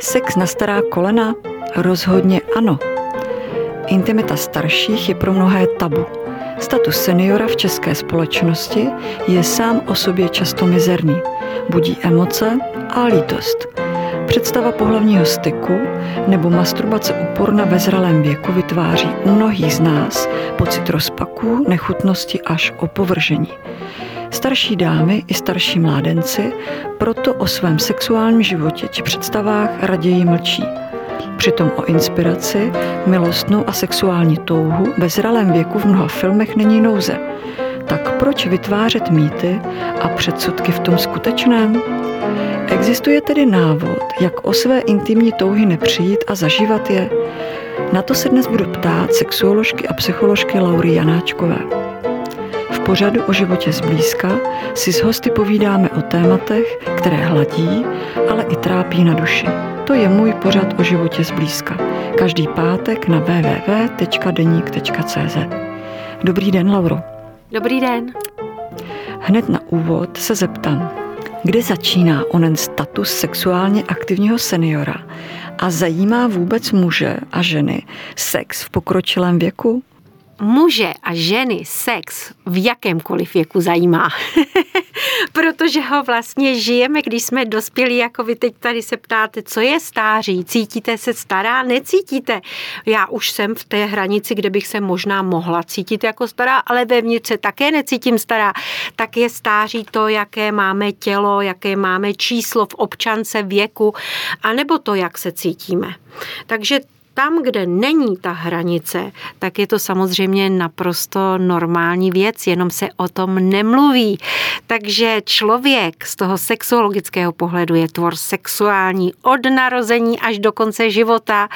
Sex na stará kolena? Rozhodně ano. Intimita starších je pro mnohé tabu. Status seniora v české společnosti je sám o sobě často mizerný. Budí emoce a lítost. Představa pohlavního styku nebo masturbace uporna ve zralém věku vytváří u mnohých z nás pocit rozpaků, nechutnosti až opovržení. Starší dámy i starší mládenci proto o svém sexuálním životě či představách raději mlčí. Přitom o inspiraci, milostnou a sexuální touhu ve zralém věku v mnoha filmech není nouze. Tak proč vytvářet mýty a předsudky v tom skutečném? Existuje tedy návod, jak o své intimní touhy nepřijít a zažívat je? Na to se dnes budu ptát sexuoložky a psycholožky Laury Janáčkové. Pořadu o životě zblízka si s hosty povídáme o tématech, které hladí, ale i trápí na duši. To je můj pořad o životě zblízka. Každý pátek na www.deník.cz Dobrý den, Lauro. Dobrý den. Hned na úvod se zeptám, kde začíná onen status sexuálně aktivního seniora a zajímá vůbec muže a ženy sex v pokročilém věku? Muže a ženy sex v jakémkoliv věku zajímá. Protože ho vlastně žijeme, když jsme dospělí, jako vy teď tady se ptáte, co je stáří, cítíte se stará, necítíte. Já už jsem v té hranici, kde bych se možná mohla cítit jako stará, ale vevnitř se také necítím stará. Tak je stáří to, jaké máme tělo, jaké máme číslo v občance věku, anebo to, jak se cítíme. Takže tam, kde není ta hranice, tak je to samozřejmě naprosto normální věc, jenom se o tom nemluví. Takže člověk z toho sexuologického pohledu je tvor sexuální od narození až do konce života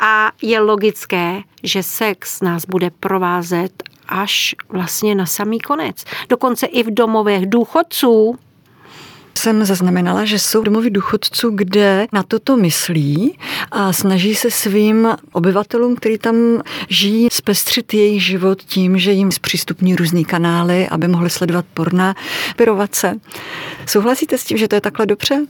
a je logické, že sex nás bude provázet až vlastně na samý konec. Dokonce i v domovech důchodců jsem zaznamenala, že jsou domovy důchodců, kde na toto myslí a snaží se svým obyvatelům, kteří tam žijí, zpestřit jejich život tím, že jim zpřístupní různý kanály, aby mohli sledovat porna, pyrovat se. Souhlasíte s tím, že to je takhle dobře?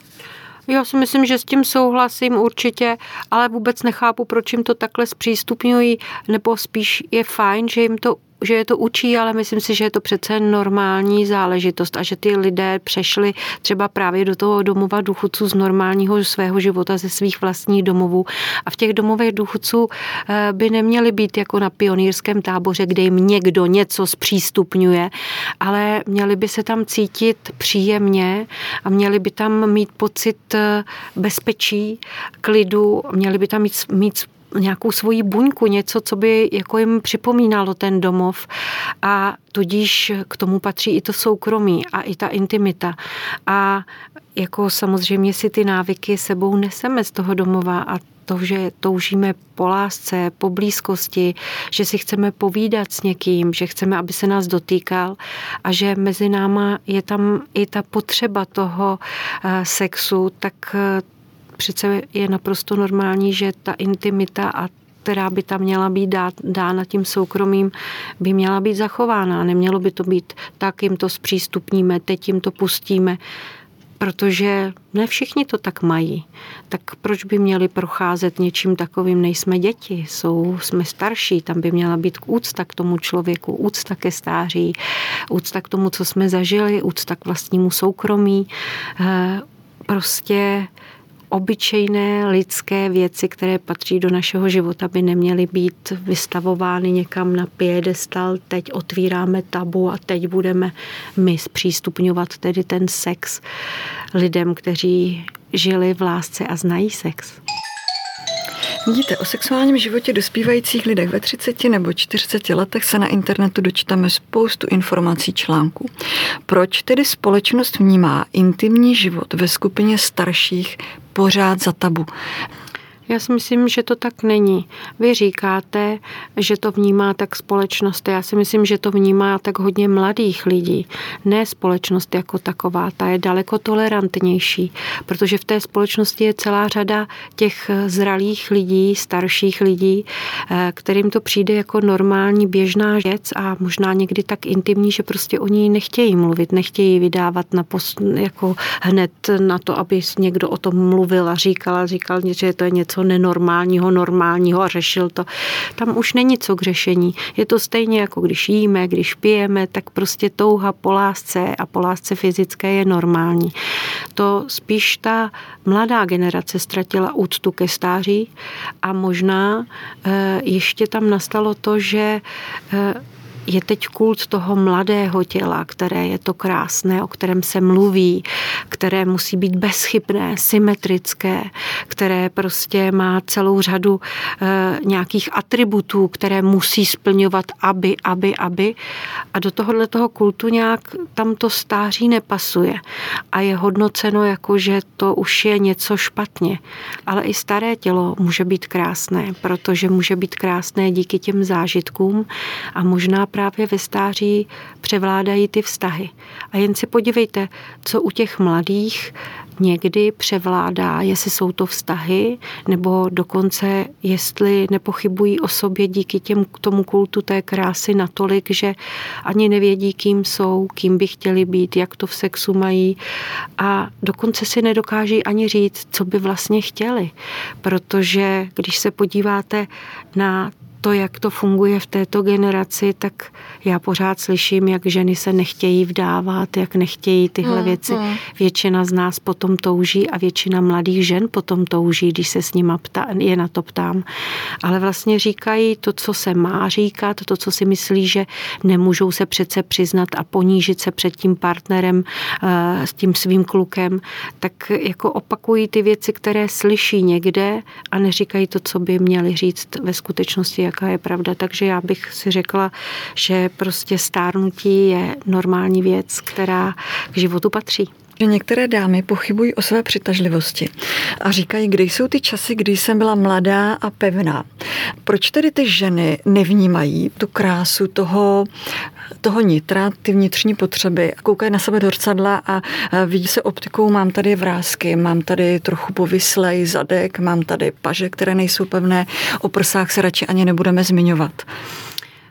Já si myslím, že s tím souhlasím určitě, ale vůbec nechápu, proč jim to takhle zpřístupňují, nebo spíš je fajn, že jim to že je to učí, ale myslím si, že je to přece normální záležitost a že ty lidé přešli třeba právě do toho domova důchodců z normálního svého života, ze svých vlastních domovů. A v těch domovech důchodců eh, by neměli být jako na pionýrském táboře, kde jim někdo něco zpřístupňuje, ale měli by se tam cítit příjemně a měli by tam mít pocit eh, bezpečí, klidu, měli by tam mít, mít nějakou svoji buňku, něco, co by jako jim připomínalo ten domov a tudíž k tomu patří i to soukromí a i ta intimita. A jako samozřejmě si ty návyky sebou neseme z toho domova a to, že toužíme po lásce, po blízkosti, že si chceme povídat s někým, že chceme, aby se nás dotýkal a že mezi náma je tam i ta potřeba toho eh, sexu, tak eh, přece je naprosto normální, že ta intimita a která by tam měla být dána tím soukromím, by měla být zachována. Nemělo by to být tak, jim to zpřístupníme, teď jim to pustíme, protože ne všichni to tak mají. Tak proč by měli procházet něčím takovým? Nejsme děti, jsou, jsme starší, tam by měla být úcta k tomu člověku, úcta ke stáří, úcta k tomu, co jsme zažili, úcta k vlastnímu soukromí. Eh, prostě obyčejné lidské věci, které patří do našeho života, by neměly být vystavovány někam na piedestal. Teď otvíráme tabu a teď budeme my zpřístupňovat tedy ten sex lidem, kteří žili v lásce a znají sex. Vidíte, o sexuálním životě dospívajících lidech ve 30 nebo 40 letech se na internetu dočteme spoustu informací článků. Proč tedy společnost vnímá intimní život ve skupině starších pořád za tabu? Já si myslím, že to tak není. Vy říkáte, že to vnímá tak společnost. Já si myslím, že to vnímá tak hodně mladých lidí. Ne společnost jako taková. Ta je daleko tolerantnější, protože v té společnosti je celá řada těch zralých lidí, starších lidí, eh, kterým to přijde jako normální běžná věc a možná někdy tak intimní, že prostě oni nechtějí mluvit, nechtějí vydávat na post, jako hned na to, aby někdo o tom mluvil a říkal a říkal, že to je něco nenormálního, normálního a řešil to. Tam už není co k řešení. Je to stejně jako když jíme, když pijeme, tak prostě touha po lásce a po lásce fyzické je normální. To spíš ta mladá generace ztratila úctu ke stáří a možná eh, ještě tam nastalo to, že eh, je teď kult toho mladého těla, které je to krásné, o kterém se mluví, které musí být bezchybné, symetrické, které prostě má celou řadu e, nějakých atributů, které musí splňovat, aby, aby, aby. A do tohohle toho kultu nějak tam to stáří nepasuje. A je hodnoceno jako, že to už je něco špatně. Ale i staré tělo může být krásné, protože může být krásné díky těm zážitkům a možná právě ve stáří převládají ty vztahy. A jen si podívejte, co u těch mladých někdy převládá, jestli jsou to vztahy, nebo dokonce jestli nepochybují o sobě díky těm, tomu kultu té krásy natolik, že ani nevědí, kým jsou, kým by chtěli být, jak to v sexu mají a dokonce si nedokáží ani říct, co by vlastně chtěli. Protože když se podíváte na to, jak to funguje v této generaci, tak já pořád slyším, jak ženy se nechtějí vdávat, jak nechtějí tyhle hmm, věci. Hmm. Většina z nás potom touží a většina mladých žen potom touží, když se s nima ptá, je na to ptám. Ale vlastně říkají to, co se má říkat, to, co si myslí, že nemůžou se přece přiznat a ponížit se před tím partnerem, eh, s tím svým klukem, tak jako opakují ty věci, které slyší někde a neříkají to, co by měli říct ve skutečnosti, jaká je pravda. Takže já bych si řekla, že prostě stárnutí je normální věc, která k životu patří že některé dámy pochybují o své přitažlivosti a říkají, kde jsou ty časy, kdy jsem byla mladá a pevná. Proč tedy ty ženy nevnímají tu krásu toho, toho nitra, ty vnitřní potřeby, koukají na sebe do zrcadla a vidí se optikou, mám tady vrázky, mám tady trochu povyslej zadek, mám tady paže, které nejsou pevné, o prsách se radši ani nebudeme zmiňovat.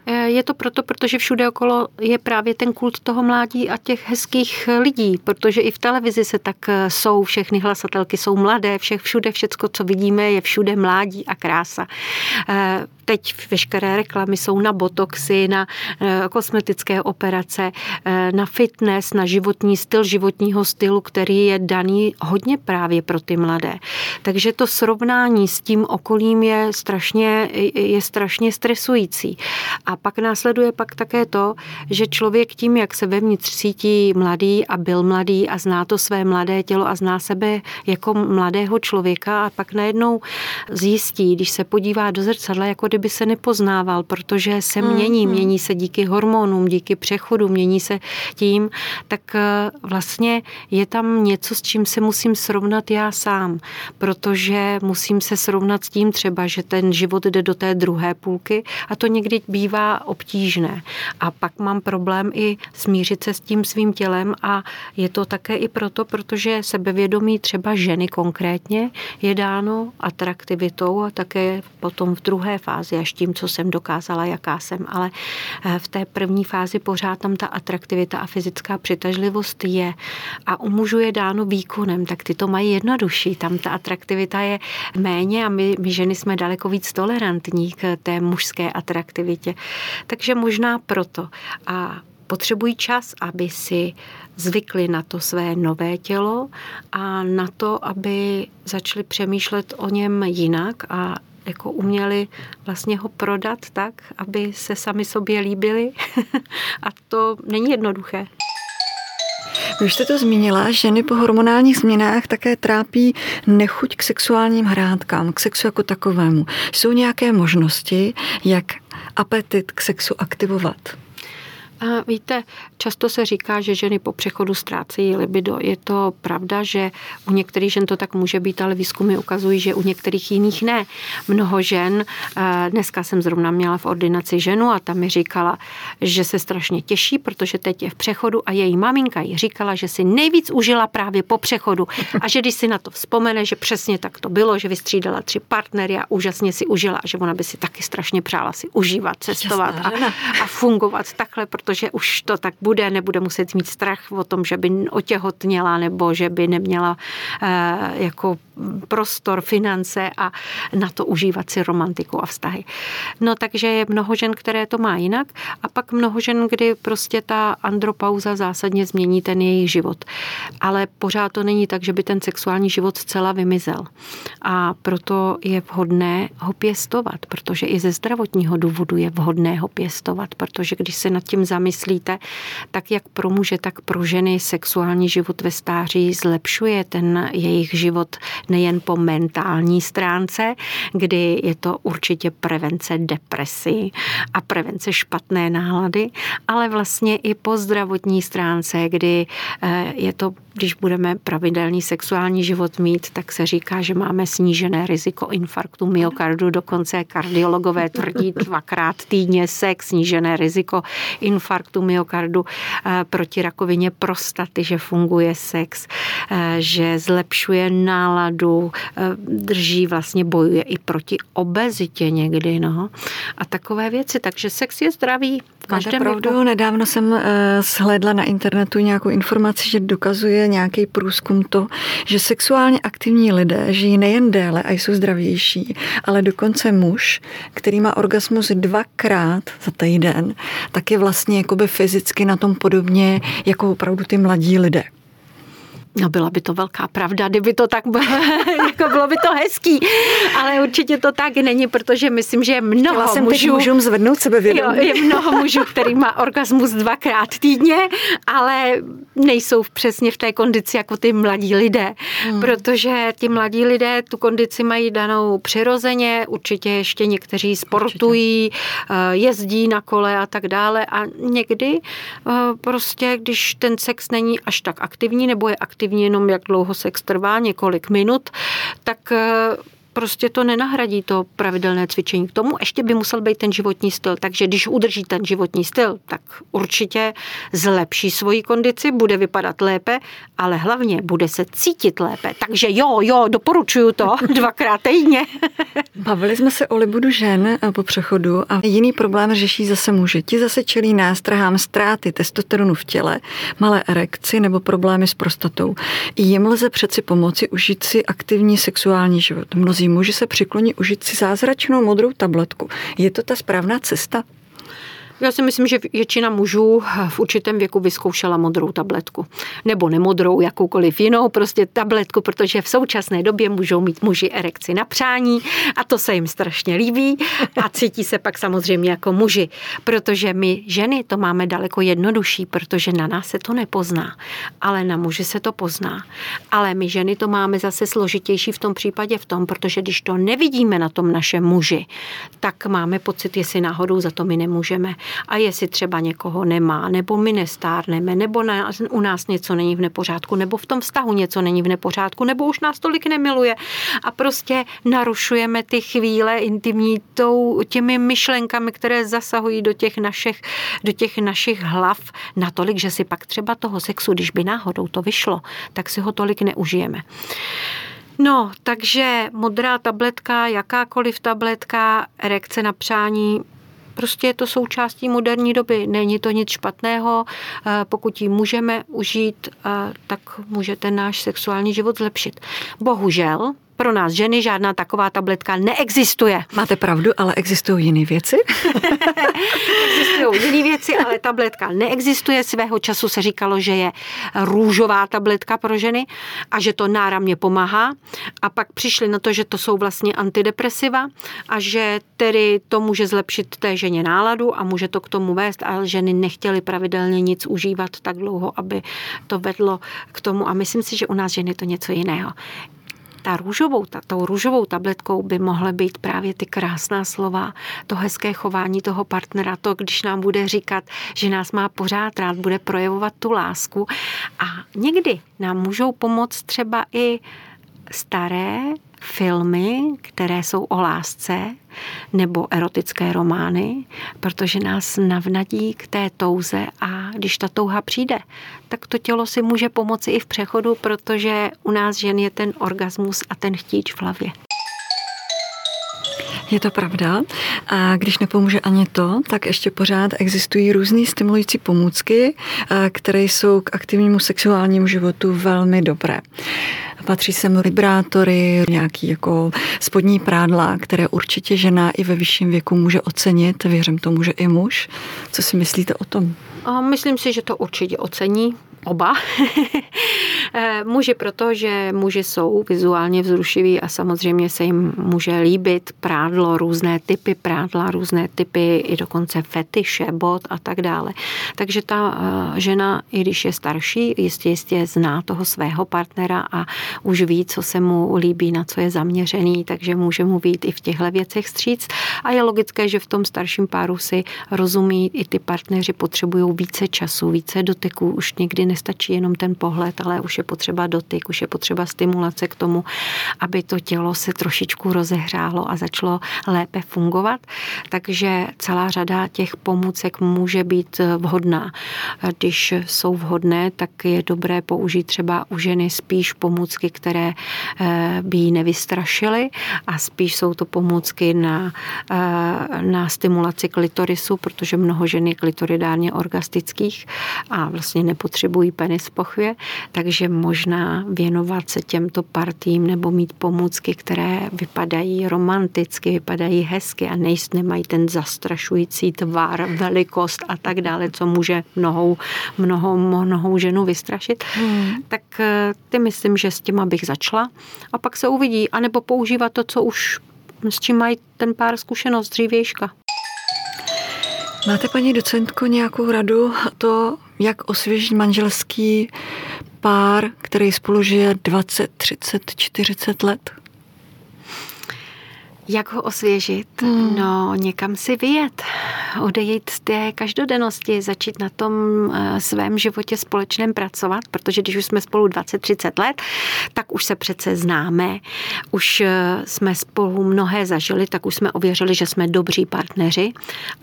Eh, je to proto, protože všude okolo je právě ten kult toho mládí a těch hezkých lidí, protože i v televizi se tak eh, jsou, všechny hlasatelky jsou mladé, všech, všude všecko, co vidíme, je všude mládí a krása. Eh, teď veškeré reklamy jsou na botoxy, na kosmetické operace, na fitness, na životní styl, životního stylu, který je daný hodně právě pro ty mladé. Takže to srovnání s tím okolím je strašně, je strašně stresující. A pak následuje pak také to, že člověk tím, jak se vevnitř cítí mladý a byl mladý a zná to své mladé tělo a zná sebe jako mladého člověka a pak najednou zjistí, když se podívá do zrcadla, jako kdyby se nepoznával, protože se mění, hmm. mění se díky hormonům, díky přechodu, mění se tím, tak eh, vlastně je tam něco, s čím se musím srovnat já sám, protože musím se srovnat s tím třeba, že ten život jde do té druhé půlky a to někdy bývá obtížné. A pak mám problém i smířit se s tím svým tělem a je to také i proto, protože sebevědomí třeba ženy konkrétně je dáno atraktivitou a také potom v druhé fázi až tím, co jsem dokázala, jaká jsem. Ale eh, v té první fázi pořád tam ta atraktivita a fyzická přitažlivost je. A u mužů je dáno výkonem, tak ty to mají jednodušší. Tam ta atraktivita je méně a my, my ženy jsme daleko víc tolerantní k té mužské atraktivitě. Takže možná proto. A potřebují čas, aby si zvykli na to své nové tělo a na to, aby začali přemýšlet o něm jinak a jako uměli vlastně ho prodat tak, aby se sami sobě líbili. a to není jednoduché. Vy jste to zmínila, ženy po hormonálních změnách také trápí nechuť k sexuálním hrádkám, k sexu jako takovému. Jsou nějaké možnosti, jak apetit k sexu aktivovat? A víte, často se říká, že ženy po přechodu ztrácejí libido. Je to pravda, že u některých žen to tak může být, ale výzkumy ukazují, že u některých jiných ne. Mnoho žen, eh, dneska jsem zrovna měla v ordinaci ženu a ta mi říkala, že se strašně těší, protože teď je v přechodu a její maminka jí říkala, že si nejvíc užila právě po přechodu a že když si na to vzpomene, že přesně tak to bylo, že vystřídala tři partnery a úžasně si užila a že ona by si taky strašně přála si užívat, cestovat a, a fungovat takhle, protože už to tak bude, nebude muset mít strach o tom, že by otěhotněla nebo že by neměla eh, jako prostor, finance a na to užívat si romantiku a vztahy. No takže je mnoho žen, které to má jinak a pak mnoho žen, kdy prostě ta andropauza zásadně změní ten jejich život. Ale pořád to není tak, že by ten sexuální život zcela vymizel. A proto je vhodné ho pěstovat, protože i ze zdravotního důvodu je vhodné ho pěstovat, protože když se nad tím zamyslíte, tak jak pro muže, tak pro ženy sexuální život ve stáří zlepšuje ten jejich život nejen po mentální stránce, kdy je to určitě prevence depresí a prevence špatné nálady, ale vlastně i po zdravotní stránce, kdy eh, je to když budeme pravidelný sexuální život mít, tak se říká, že máme snížené riziko infarktu myokardu, dokonce kardiologové tvrdí dvakrát týdně sex, snížené riziko infarktu myokardu eh, proti rakovině prostaty, že funguje sex, eh, že zlepšuje náladu, eh, drží vlastně, bojuje i proti obezitě někdy, no. A takové věci, takže sex je zdravý. Máte pravdu, nedávno jsem shledla na internetu nějakou informaci, že dokazuje nějaký průzkum to, že sexuálně aktivní lidé žijí nejen déle a jsou zdravější, ale dokonce muž, který má orgasmus dvakrát za týden, tak je vlastně jakoby fyzicky na tom podobně jako opravdu ty mladí lidé. No byla by to velká pravda, kdyby to tak bylo, jako bylo by to hezký, ale určitě to tak není, protože myslím, že je mnoho Chtěla jsem mužů... mužům zvednout sebevědomí. Jo, je mnoho mužů, který má orgasmus dvakrát týdně, ale nejsou přesně v té kondici jako ty mladí lidé, hmm. protože ti mladí lidé tu kondici mají danou přirozeně, určitě ještě někteří sportují, určitě. Eh, jezdí na kole a tak dále a někdy eh, prostě, když ten sex není až tak aktivní nebo je aktivní, efektivní jenom jak dlouho sex trvá, několik minut, tak eh, prostě to nenahradí to pravidelné cvičení. K tomu ještě by musel být ten životní styl. Takže když udrží ten životní styl, tak určitě zlepší svoji kondici, bude vypadat lépe, ale hlavně bude se cítit lépe. Takže jo, jo, doporučuju to dvakrát týdně. Bavili jsme se o libudu žen po přechodu a jiný problém řeší zase muži. Ti zase čelí nástrahám ztráty testosteronu v těle, malé erekci nebo problémy s prostatou. Jim lze přeci pomoci užít si aktivní sexuální život. Mnozí muži se přikloní užít si zázračnou modrou tabletku. Je to ta správná cesta? Já si myslím, že většina mužů v určitém věku vyzkoušela modrou tabletku. Nebo nemodrou, jakoukoliv jinou, prostě tabletku, protože v současné době můžou mít muži erekci na přání a to se jim strašně líbí a cítí se pak samozřejmě jako muži, protože my ženy to máme daleko jednodušší, protože na nás se to nepozná, ale na muži se to pozná. Ale my ženy to máme zase složitější v tom případě v tom, protože když to nevidíme na tom našem muži, tak máme pocit, jestli náhodou za to my nemůžeme a jestli třeba někoho nemá, nebo my nestárneme, nebo na, u nás něco není v nepořádku, nebo v tom vztahu něco není v nepořádku, nebo už nás tolik nemiluje a prostě narušujeme ty chvíle intimní tou, těmi myšlenkami, které zasahují do těch našich, do těch našich hlav natolik, že si pak třeba toho sexu, když by náhodou to vyšlo, tak si ho tolik neužijeme. No, takže modrá tabletka, jakákoliv tabletka, erekce na přání, Prostě je to součástí moderní doby, není to nic špatného. Eh, pokud ji můžeme užít, eh, tak může ten náš sexuální život zlepšit. Bohužel, pro nás ženy žádná taková tabletka neexistuje. Máte pravdu, ale existují jiné věci? existují jiné věci, ale tabletka neexistuje. Svého času se říkalo, že je růžová tabletka pro ženy a že to náramně pomáhá. A pak přišli na to, že to jsou vlastně antidepresiva a že tedy to může zlepšit té ženě náladu a může to k tomu vést, ale ženy nechtěly pravidelně nic užívat tak dlouho, aby to vedlo k tomu. A myslím si, že u nás ženy to něco jiného. Ta růžovou, ta, tou růžovou tabletkou by mohly být právě ty krásná slova, to hezké chování toho partnera, to, když nám bude říkat, že nás má pořád rád, bude projevovat tu lásku. A někdy nám můžou pomoct třeba i staré filmy, které jsou o lásce, nebo erotické romány, protože nás navnadí k té touze a když ta touha přijde, tak to tělo si může pomoci i v přechodu, protože u nás žen je ten orgasmus a ten chtíč v hlavě. Je to pravda. A když nepomůže ani to, tak ještě pořád existují různé stimulující pomůcky, které jsou k aktivnímu sexuálnímu životu velmi dobré. Patří sem vibrátory, nějaký jako spodní prádla, které určitě žena i ve vyšším věku může ocenit. Věřím tomu, že i muž. Co si myslíte o tom? Myslím si, že to určitě ocení oba. Eh, muži proto, že muži jsou vizuálně vzrušiví a samozřejmě se jim může líbit prádlo, různé typy prádla, různé typy i dokonce fetiše, bod a tak dále. Takže ta eh, žena, i když je starší, jistě jistě zná toho svého partnera a už ví, co se mu líbí, na co je zaměřený, takže může mu být i v těchto věcech stříc. A je logické, že v tom starším páru si rozumí, i ty partneři potřebují více času, více dotyků, už někdy nestačí jenom ten pohled, ale už je potřeba dotyk, už je potřeba stimulace k tomu, aby to tělo se trošičku rozehrálo a začalo lépe fungovat. Takže celá řada těch pomůcek může být vhodná. Když jsou vhodné, tak je dobré použít třeba u ženy spíš pomůcky, které eh, by ji nevystrašily a spíš jsou to pomůcky na, eh, na stimulaci klitorisu, protože mnoho žen je klitoridálně orgastických a vlastně nepotřebují penis v pochvě, takže možná věnovat se těmto partím nebo mít pomůcky, které vypadají romanticky, vypadají hezky a nejst nemají ten zastrašující tvar, velikost a tak dále, co může mnohou, mnohou, mnohou ženu vystrašit, hmm. tak eh, ty myslím, že s těma bych začala a pak se uvidí, anebo používat to, co už s čím mají ten pár zkušenost dřívějška. Máte, paní docentko, nějakou radu to, jak osvěžit manželský pár, který spolu žije 20, 30, 40 let? Jak ho osvěžit? Hmm. No, někam si vyjet, odejít z té každodennosti, začít na tom eh, svém životě společném pracovat, protože když už jsme spolu 20-30 let, tak už se přece známe, už eh, jsme spolu mnohé zažili, tak už jsme ověřili, že jsme dobří partneři,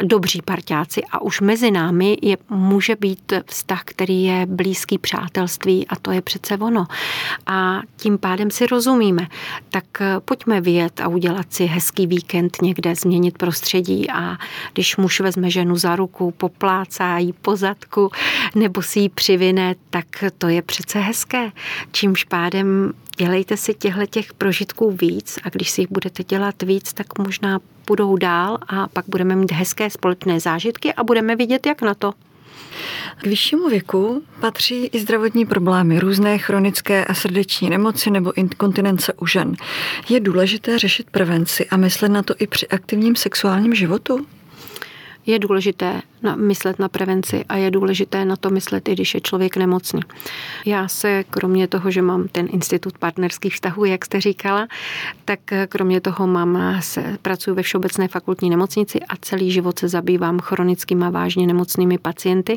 dobří parťáci a už mezi námi je, může být vztah, který je blízký přátelství a to je přece ono. A tím pádem si rozumíme. Tak eh, pojďme vyjet a udělat si hezký víkend někde, změnit prostředí a když muž vezme ženu za ruku, poplácá jí po zadku nebo si ji přivine, tak to je přece hezké. Čímž pádem dělejte si těchto těch prožitků víc a když si jich budete dělat víc, tak možná půjdou dál a pak budeme mít hezké společné zážitky a budeme vidět, jak na to. K vyššímu věku patří i zdravotní problémy, různé chronické a srdeční nemoci nebo inkontinence u žen. Je důležité řešit prevenci a myslet na to i při aktivním sexuálním životu? Je důležité na, myslet na prevenci a je důležité na to myslet, i když je člověk nemocný. Já se, kromě toho, že mám ten institut partnerských vztahů, jak jste říkala, tak kromě toho mám, se, pracuji ve Všeobecné fakultní nemocnici a celý život se zabývám chronickými a vážně nemocnými pacienty.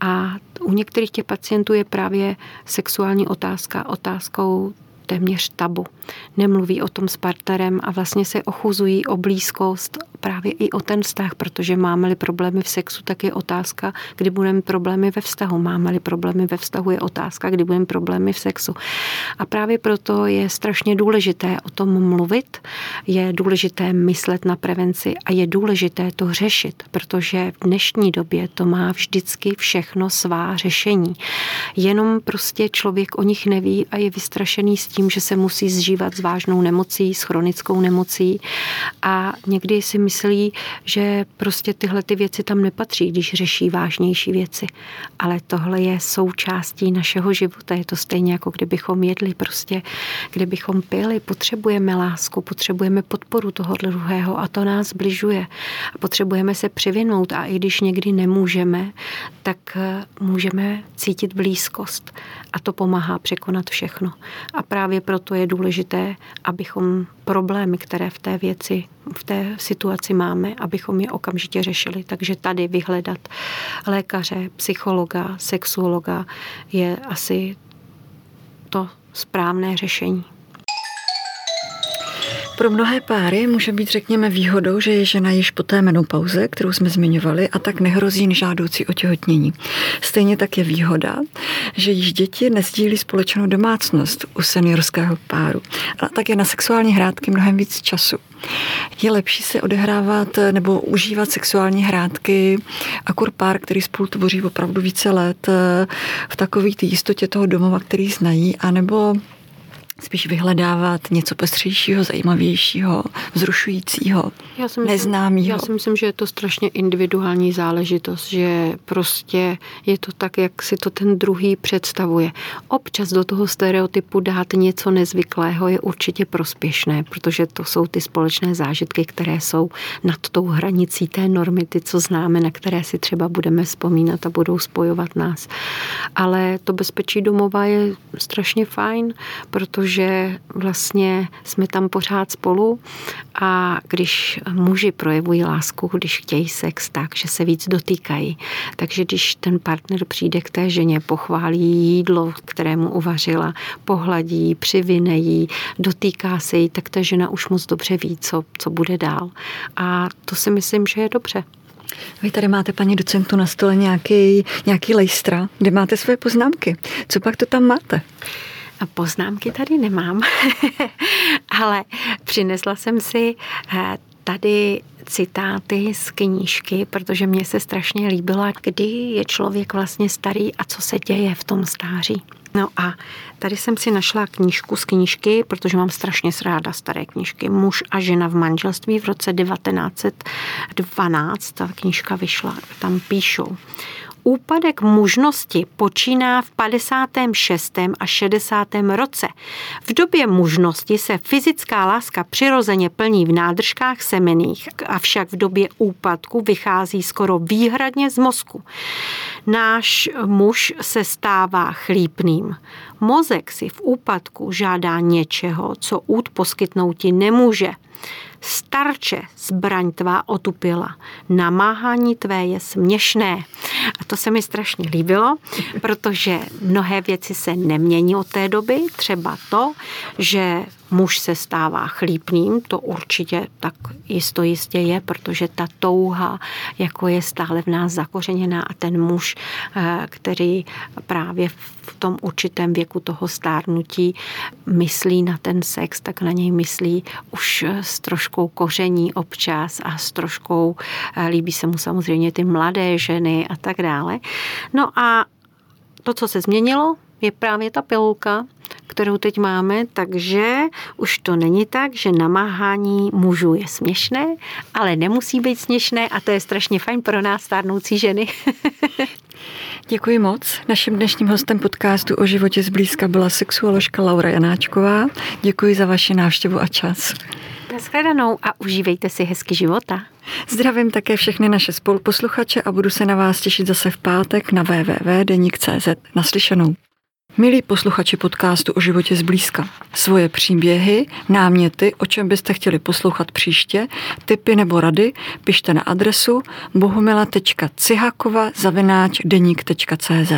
A u některých těch pacientů je právě sexuální otázka otázkou téměř tabu. Nemluví o tom s partnerem a vlastně se ochuzují o blízkost, právě i o ten vztah, protože máme-li problémy v sexu, tak je otázka, kdy budeme problémy ve vztahu. Máme-li problémy ve vztahu, je otázka, kdy budeme problémy v sexu. A právě proto je strašně důležité o tom mluvit, je důležité myslet na prevenci a je důležité to řešit, protože v dnešní době to má vždycky všechno svá řešení. Jenom prostě člověk o nich neví a je vystrašený s tím, že se musí zžívat s vážnou nemocí, s chronickou nemocí a někdy si myslí, že prostě tyhle ty věci tam nepatří, když řeší vážnější věci. Ale tohle je součástí našeho života. Je to stejně jako kdybychom jedli prostě, kdybychom pili. Potřebujeme lásku, potřebujeme podporu toho druhého a to nás zbližuje. Potřebujeme se přivinout a i když někdy nemůžeme, tak eh, můžeme cítit blízkost. A to pomáhá překonat všechno. A právě proto je důležité, abychom problémy, které v té věci, v té situaci máme, abychom je okamžitě řešili. Takže tady vyhledat lékaře, psychologa, sexuologa je asi to správné řešení. Pro mnohé páry může být, řekněme, výhodou, že je žena již po té menopauze, kterou jsme zmiňovali, a tak nehrozí nežádoucí otěhotnění. Stejně tak je výhoda, že již děti nezdílí společnou domácnost u seniorského páru. A tak je na sexuální hrádky mnohem víc času. Je lepší se odehrávat nebo užívat sexuální hrádky akur pár, který spolu tvoří opravdu více let v takové jistotě toho domova, který znají, anebo spíš vyhledávat něco pestřejšího, zajímavějšího, vzrušujícího, já si myslím, neznámého. Já si myslím, že je to strašně individuální záležitost, že prostě je to tak, jak si to ten druhý představuje. Občas do toho stereotypu dát něco nezvyklého je určitě prospěšné, protože to jsou ty společné zážitky, které jsou nad tou hranicí té normy, ty, co známe, na které si třeba budeme vzpomínat a budou spojovat nás. Ale to bezpečí domova je strašně fajn, protože že vlastně jsme tam pořád spolu a když muži projevují lásku, když chtějí sex, tak, že se víc dotýkají. Takže když ten partner přijde k té ženě, pochválí jídlo, kterému uvařila, pohladí, přivine jí, dotýká se jí, tak ta žena už moc dobře ví, co, co bude dál. A to si myslím, že je dobře. Vy tady máte, paní docentu, na stole nějaký, nějaký lejstra, kde máte své poznámky. Co pak to tam máte? Poznámky tady nemám, ale přinesla jsem si eh, tady citáty z knížky, protože mě se strašně líbila, kdy je člověk vlastně starý a co se děje v tom stáří. No a tady jsem si našla knížku z knížky, protože mám strašně ráda staré knížky. Muž a žena v manželství v roce 1912, ta knížka vyšla, tam píšou. Úpadek mužnosti počíná v 56. a 60. roce. V době mužnosti se fyzická láska přirozeně plní v nádržkách semených, avšak v době úpadku vychází skoro výhradně z mozku. Náš muž se stává chlípným. Mozek si v úpadku žádá něčeho, co út poskytnouti nemůže. Starče, zbraň tvá otupila, namáhání tvé je směšné. A to se mi strašně líbilo, protože mnohé věci se nemění od té doby. Třeba to, že muž se stává chlípným, to určitě tak jisto jistě je, protože ta touha jako je stále v nás zakořeněná a ten muž, eh, který právě v tom určitém věku toho stárnutí myslí na ten sex, tak na něj myslí už s troškou koření občas a s troškou, eh, líbí se mu samozřejmě ty mladé ženy a tak dále. No a to, co se změnilo, je právě ta pilulka, kterou teď máme, takže už to není tak, že namáhání mužů je směšné, ale nemusí být směšné a to je strašně fajn pro nás stárnoucí ženy. Děkuji moc. Naším dnešním hostem podcastu o životě zblízka byla sexuoložka Laura Janáčková. Děkuji za vaši návštěvu a čas. Naschledanou a užívejte si hezky života. Zdravím také všechny naše spoluposluchače a budu se na vás těšit zase v pátek na www.denik.cz. Naslyšenou. Milí posluchači podcastu o životě zblízka, svoje příběhy, náměty, o čem byste chtěli poslouchat příště, tipy nebo rady, pište na adresu bohumila.cihakova zavináč deník.cz.